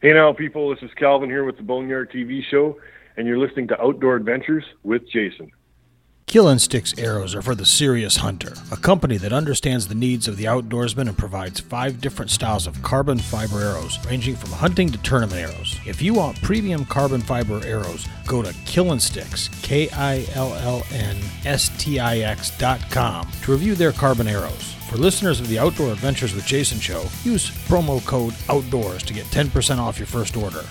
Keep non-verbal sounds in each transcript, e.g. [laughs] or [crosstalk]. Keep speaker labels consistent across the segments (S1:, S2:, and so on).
S1: Hey now, people, this is Calvin here with the Boneyard TV show, and you're listening to Outdoor Adventures with Jason.
S2: Kill Sticks arrows are for the serious hunter, a company that understands the needs of the outdoorsman and provides five different styles of carbon fiber arrows, ranging from hunting to tournament arrows. If you want premium carbon fiber arrows, go to Killinsticks, K I L L N S T I X dot com to review their carbon arrows. For listeners of the Outdoor Adventures with Jason show, use promo code OUTDOORS to get 10% off your first order.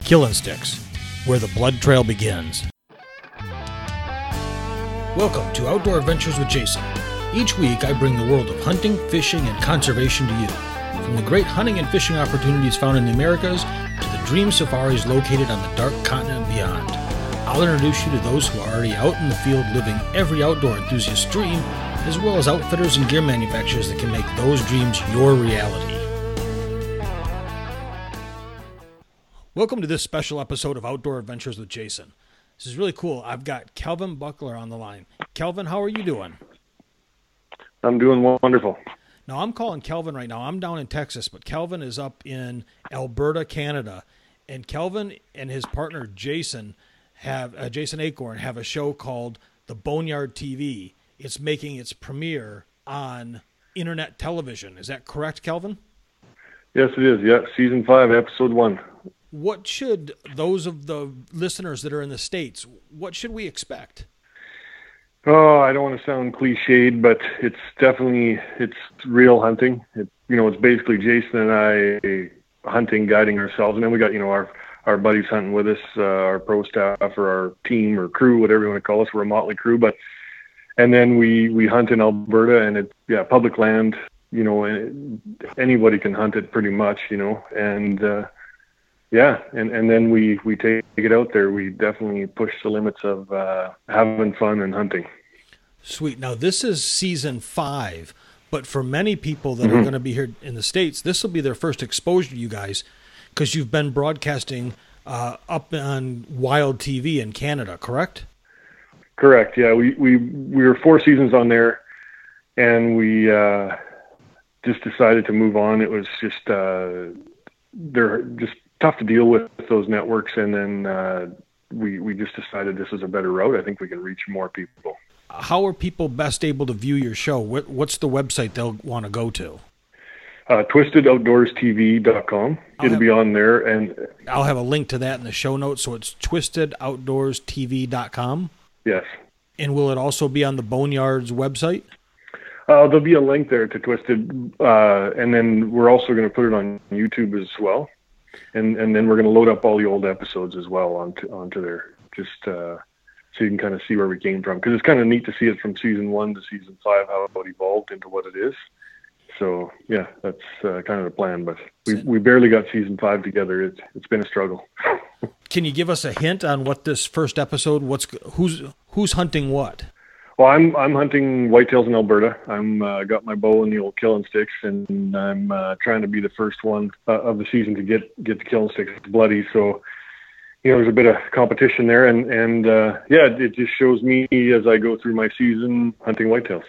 S2: Killin' Sticks, where the blood trail begins. Welcome to Outdoor Adventures with Jason. Each week, I bring the world of hunting, fishing, and conservation to you. From the great hunting and fishing opportunities found in the Americas to the dream safaris located on the dark continent beyond. I'll introduce you to those who are already out in the field living every outdoor enthusiast's dream as well as outfitters and gear manufacturers that can make those dreams your reality. Welcome to this special episode of Outdoor Adventures with Jason. This is really cool. I've got Kelvin Buckler on the line. Kelvin, how are you doing?
S1: I'm doing wonderful.
S2: Now, I'm calling Kelvin right now. I'm down in Texas, but Kelvin is up in Alberta, Canada. And Kelvin and his partner Jason have uh, Jason Acorn have a show called The Boneyard TV it's making its premiere on internet television. Is that correct, Kelvin?
S1: Yes, it is. Yeah, season five, episode one.
S2: What should those of the listeners that are in the states? What should we expect?
S1: Oh, I don't want to sound cliched, but it's definitely it's real hunting. It, you know, it's basically Jason and I hunting, guiding ourselves, and then we got you know our our buddies hunting with us, uh, our pro staff or our team or crew, whatever you want to call us. We're a motley crew, but and then we we hunt in Alberta, and it's yeah public land. You know, and anybody can hunt it pretty much. You know, and uh, yeah, and and then we we take it out there. We definitely push the limits of uh, having fun and hunting.
S2: Sweet. Now this is season five, but for many people that mm-hmm. are going to be here in the states, this will be their first exposure to you guys because you've been broadcasting uh, up on Wild TV in Canada, correct?
S1: Correct. Yeah, we we we were four seasons on there, and we uh, just decided to move on. It was just uh, they're just tough to deal with those networks, and then uh, we we just decided this is a better route. I think we can reach more people.
S2: How are people best able to view your show? What, what's the website they'll want to go to?
S1: Uh, twistedoutdoorstv.com. It'll have, be on there, and
S2: I'll have a link to that in the show notes. So it's twistedoutdoorstv.com.
S1: Yes.
S2: And will it also be on the Boneyards website?
S1: Uh, there'll be a link there to Twisted, uh, and then we're also going to put it on YouTube as well, and and then we're going to load up all the old episodes as well onto onto there, just uh, so you can kind of see where we came from. Because it's kind of neat to see it from season one to season five, how it evolved into what it is. So yeah, that's uh, kind of the plan. But we we barely got season five together. It's it's been a struggle.
S2: Can you give us a hint on what this first episode? What's who's who's hunting what?
S1: Well, I'm I'm hunting whitetails in Alberta. I'm uh, got my bow and the old killing sticks, and I'm uh, trying to be the first one uh, of the season to get get the killing sticks bloody. So, you know, there's a bit of competition there, and and uh, yeah, it just shows me as I go through my season hunting whitetails,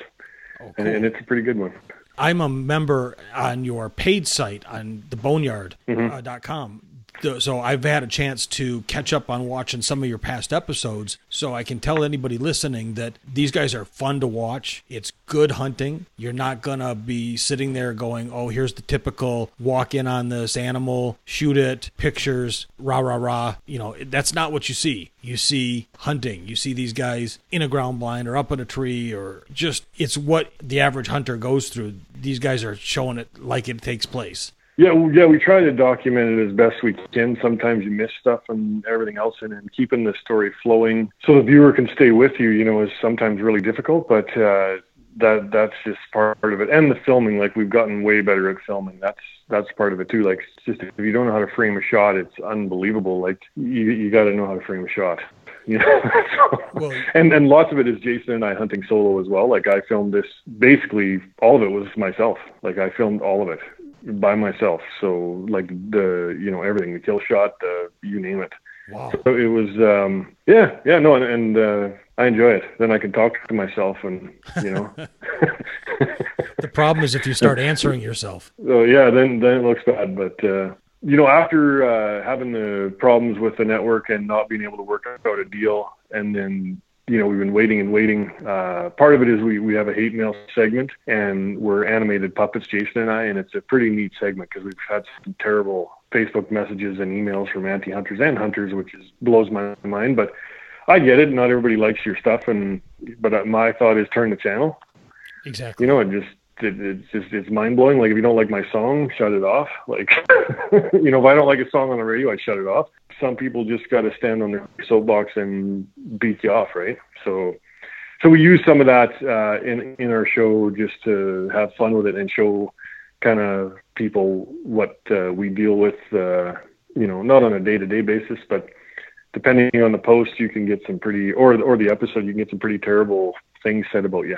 S1: oh, cool. and, and it's a pretty good one.
S2: I'm a member on your paid site on the boneyard.com. Mm-hmm. Uh, so I've had a chance to catch up on watching some of your past episodes. So I can tell anybody listening that these guys are fun to watch. It's good hunting. You're not going to be sitting there going, oh, here's the typical walk in on this animal, shoot it, pictures, rah, rah, rah. You know, that's not what you see. You see hunting. You see these guys in a ground blind or up in a tree or just, it's what the average hunter goes through. These guys are showing it like it takes place.
S1: Yeah, yeah, we try to document it as best we can. Sometimes you miss stuff and everything else, and, and keeping the story flowing so the viewer can stay with you, you know, is sometimes really difficult. But uh, that that's just part of it, and the filming. Like we've gotten way better at filming. That's that's part of it too. Like just if you don't know how to frame a shot, it's unbelievable. Like you you got to know how to frame a shot. [laughs] You know, [laughs] so, well, and and lots of it is Jason and I hunting solo as well. Like I filmed this basically all of it was myself. Like I filmed all of it by myself. So like the you know everything, the kill shot, uh, you name it. Wow. So it was um, yeah yeah no and, and uh, I enjoy it. Then I can talk to myself and you know. [laughs] [laughs]
S2: the problem is if you start answering yourself.
S1: So yeah, then then it looks bad. But uh, you know, after uh, having the problems with the network and not being able to work out a deal, and then you know we've been waiting and waiting. Uh, part of it is we we have a hate mail segment, and we're animated puppets, Jason and I, and it's a pretty neat segment because we've had some terrible Facebook messages and emails from anti-hunters and hunters, which is blows my mind. But I get it. Not everybody likes your stuff, and but my thought is turn the channel.
S2: Exactly.
S1: You know, it just it, it's just it's mind blowing. Like if you don't like my song, shut it off. Like [laughs] you know, if I don't like a song on the radio, I shut it off. Some people just got to stand on their soapbox and beat you off, right? So, so we use some of that uh, in in our show just to have fun with it and show kind of people what uh, we deal with. Uh, you know, not on a day to day basis, but depending on the post, you can get some pretty or or the episode, you can get some pretty terrible things said about you.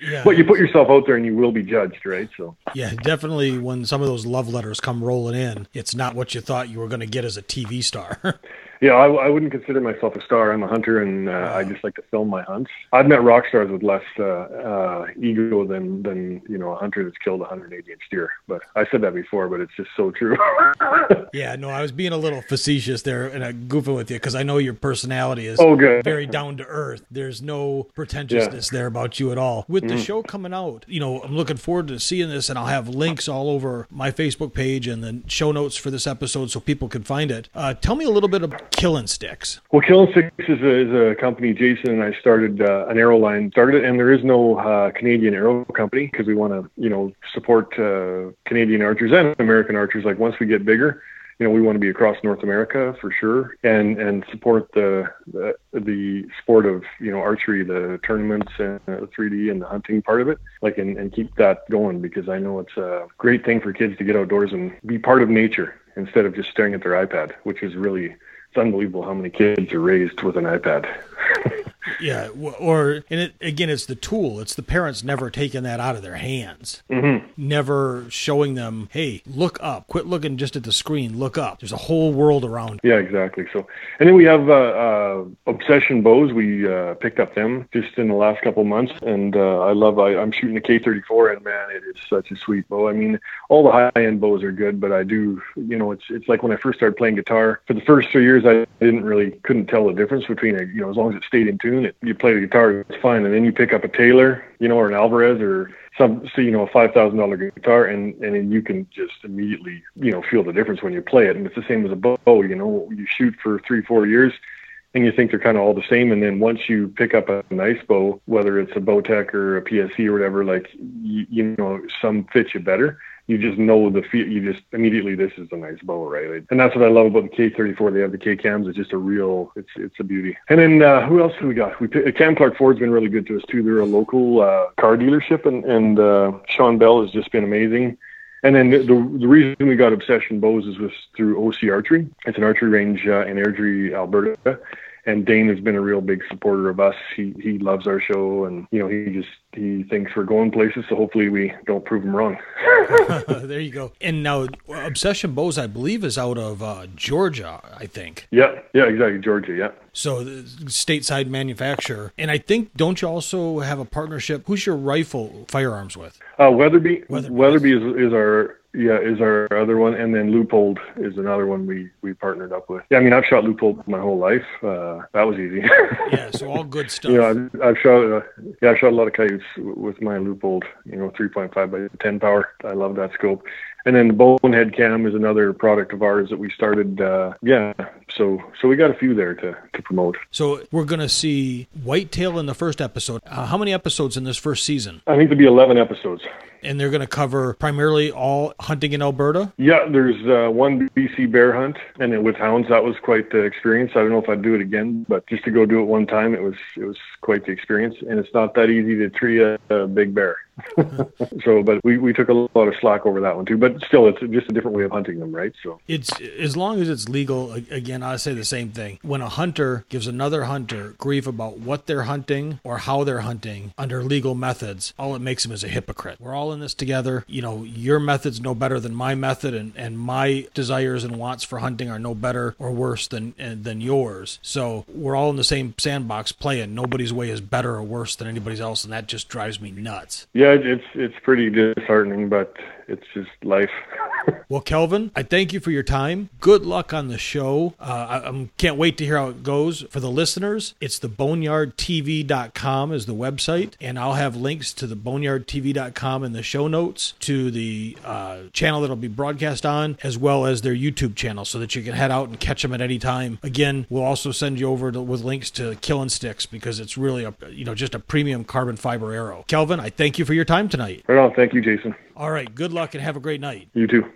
S1: Yeah. But you put yourself out there and you will be judged, right? So
S2: yeah, definitely. When some of those love letters come rolling in, it's not what you thought you were going to get as a TV star. [laughs]
S1: Yeah, I, I wouldn't consider myself a star. I'm a hunter, and uh, I just like to film my hunts. I've met rock stars with less uh, uh, ego than than you know a hunter that's killed a 180 inch deer. But I said that before, but it's just so true. [laughs]
S2: yeah, no, I was being a little facetious there and uh, goofing with you because I know your personality is
S1: oh, good.
S2: very down to earth. There's no pretentiousness yeah. there about you at all. With mm-hmm. the show coming out, you know, I'm looking forward to seeing this, and I'll have links all over my Facebook page and the show notes for this episode so people can find it. Uh, tell me a little bit about Killing Sticks?
S1: Well, Killing Sticks is a, is a company. Jason and I started uh, an arrow line. Started, and there is no uh, Canadian arrow company because we want to, you know, support uh, Canadian archers and American archers. Like once we get bigger, you know, we want to be across North America for sure, and and support the the, the sport of you know archery, the tournaments and the 3D and the hunting part of it. Like and and keep that going because I know it's a great thing for kids to get outdoors and be part of nature instead of just staring at their iPad, which is really it's unbelievable how many kids are raised with an iPad. [laughs]
S2: yeah, or and it, again, it's the tool. It's the parents never taking that out of their hands,
S1: mm-hmm.
S2: never showing them, "Hey, look up! Quit looking just at the screen. Look up. There's a whole world around."
S1: Yeah, exactly. So, and then we have uh, uh, Obsession bows. We uh, picked up them just in the last couple months, and uh, I love. I, I'm shooting a K34, and man, it is such a sweet bow. I mean, all the high end bows are good, but I do, you know, it's it's like when I first started playing guitar. For the first three years, I didn't really couldn't tell the difference between a, you know, as long as it stayed in tune, you play the guitar, it's fine. And then you pick up a Taylor, you know, or an Alvarez or some, so, you know, a five thousand dollar guitar, and and then you can just immediately, you know, feel the difference when you play it. And it's the same as a bow. You know, you shoot for three, four years, and you think they're kind of all the same. And then once you pick up a nice bow, whether it's a Bowtech or a PSE or whatever, like you, you know, some fit you better you just know the feel. You just immediately this is a nice bow, right? And that's what I love about the K34. They have the K cams. It's just a real. It's it's a beauty. And then uh, who else do we got? We Cam Clark Ford's been really good to us too. They're a local uh, car dealership, and and uh, Sean Bell has just been amazing. And then the, the, the reason we got Obsession Bows is was through OC Archery. It's an archery range uh, in Airdrie, Alberta and Dane has been a real big supporter of us. He he loves our show, and you know he just he thinks we're going places. So hopefully we don't prove him wrong. [laughs] [laughs]
S2: there you go. And now Obsession Bows, I believe, is out of uh, Georgia. I think.
S1: Yeah, yeah, exactly, Georgia. Yeah.
S2: So stateside manufacturer, and I think don't you also have a partnership? Who's your rifle firearms with?
S1: Uh, Weatherby. Weatherby, Weatherby is is our yeah, is our other one, and then Leupold is another one we we partnered up with. Yeah, I mean I've shot Leupold my whole life. Uh, that was easy. [laughs]
S2: yeah, so all good stuff.
S1: Yeah, you know, I've, I've, shot uh, yeah I've shot a lot of coyotes with my Leupold. You know, 3.5 by 10 power. I love that scope. And then the Bonehead Cam is another product of ours that we started. Uh, yeah, so so we got a few there to, to promote.
S2: So we're going to see Whitetail in the first episode. Uh, how many episodes in this first season?
S1: I think there'll be 11 episodes.
S2: And they're going to cover primarily all hunting in Alberta?
S1: Yeah, there's uh, one BC bear hunt, and then with hounds, that was quite the experience. I don't know if I'd do it again, but just to go do it one time, it was it was quite the experience. And it's not that easy to tree a, a big bear. [laughs] so, but we, we took a lot of slack over that one too. But still, it's just a different way of hunting them, right? So
S2: it's as long as it's legal. Again, I say the same thing. When a hunter gives another hunter grief about what they're hunting or how they're hunting under legal methods, all it makes them is a hypocrite. We're all in this together. You know, your method's no better than my method, and and my desires and wants for hunting are no better or worse than than yours. So we're all in the same sandbox playing. Nobody's way is better or worse than anybody's else, and that just drives me nuts.
S1: Yeah, it's it's pretty disheartening, but it's just life. [laughs]
S2: well, Kelvin, I thank you for your time. Good luck on the show. Uh, I I'm, can't wait to hear how it goes. For the listeners, it's the boneyardtv.com is the website, and I'll have links to the boneyardtv.com in the show notes to the uh, channel that'll be broadcast on, as well as their YouTube channel, so that you can head out and catch them at any time. Again, we'll also send you over to, with links to Killing Sticks because it's really a you know just a premium carbon fiber arrow. Kelvin, I thank you for your time tonight.
S1: Right on. Thank you, Jason.
S2: All right. Good luck and have a great night.
S1: You too.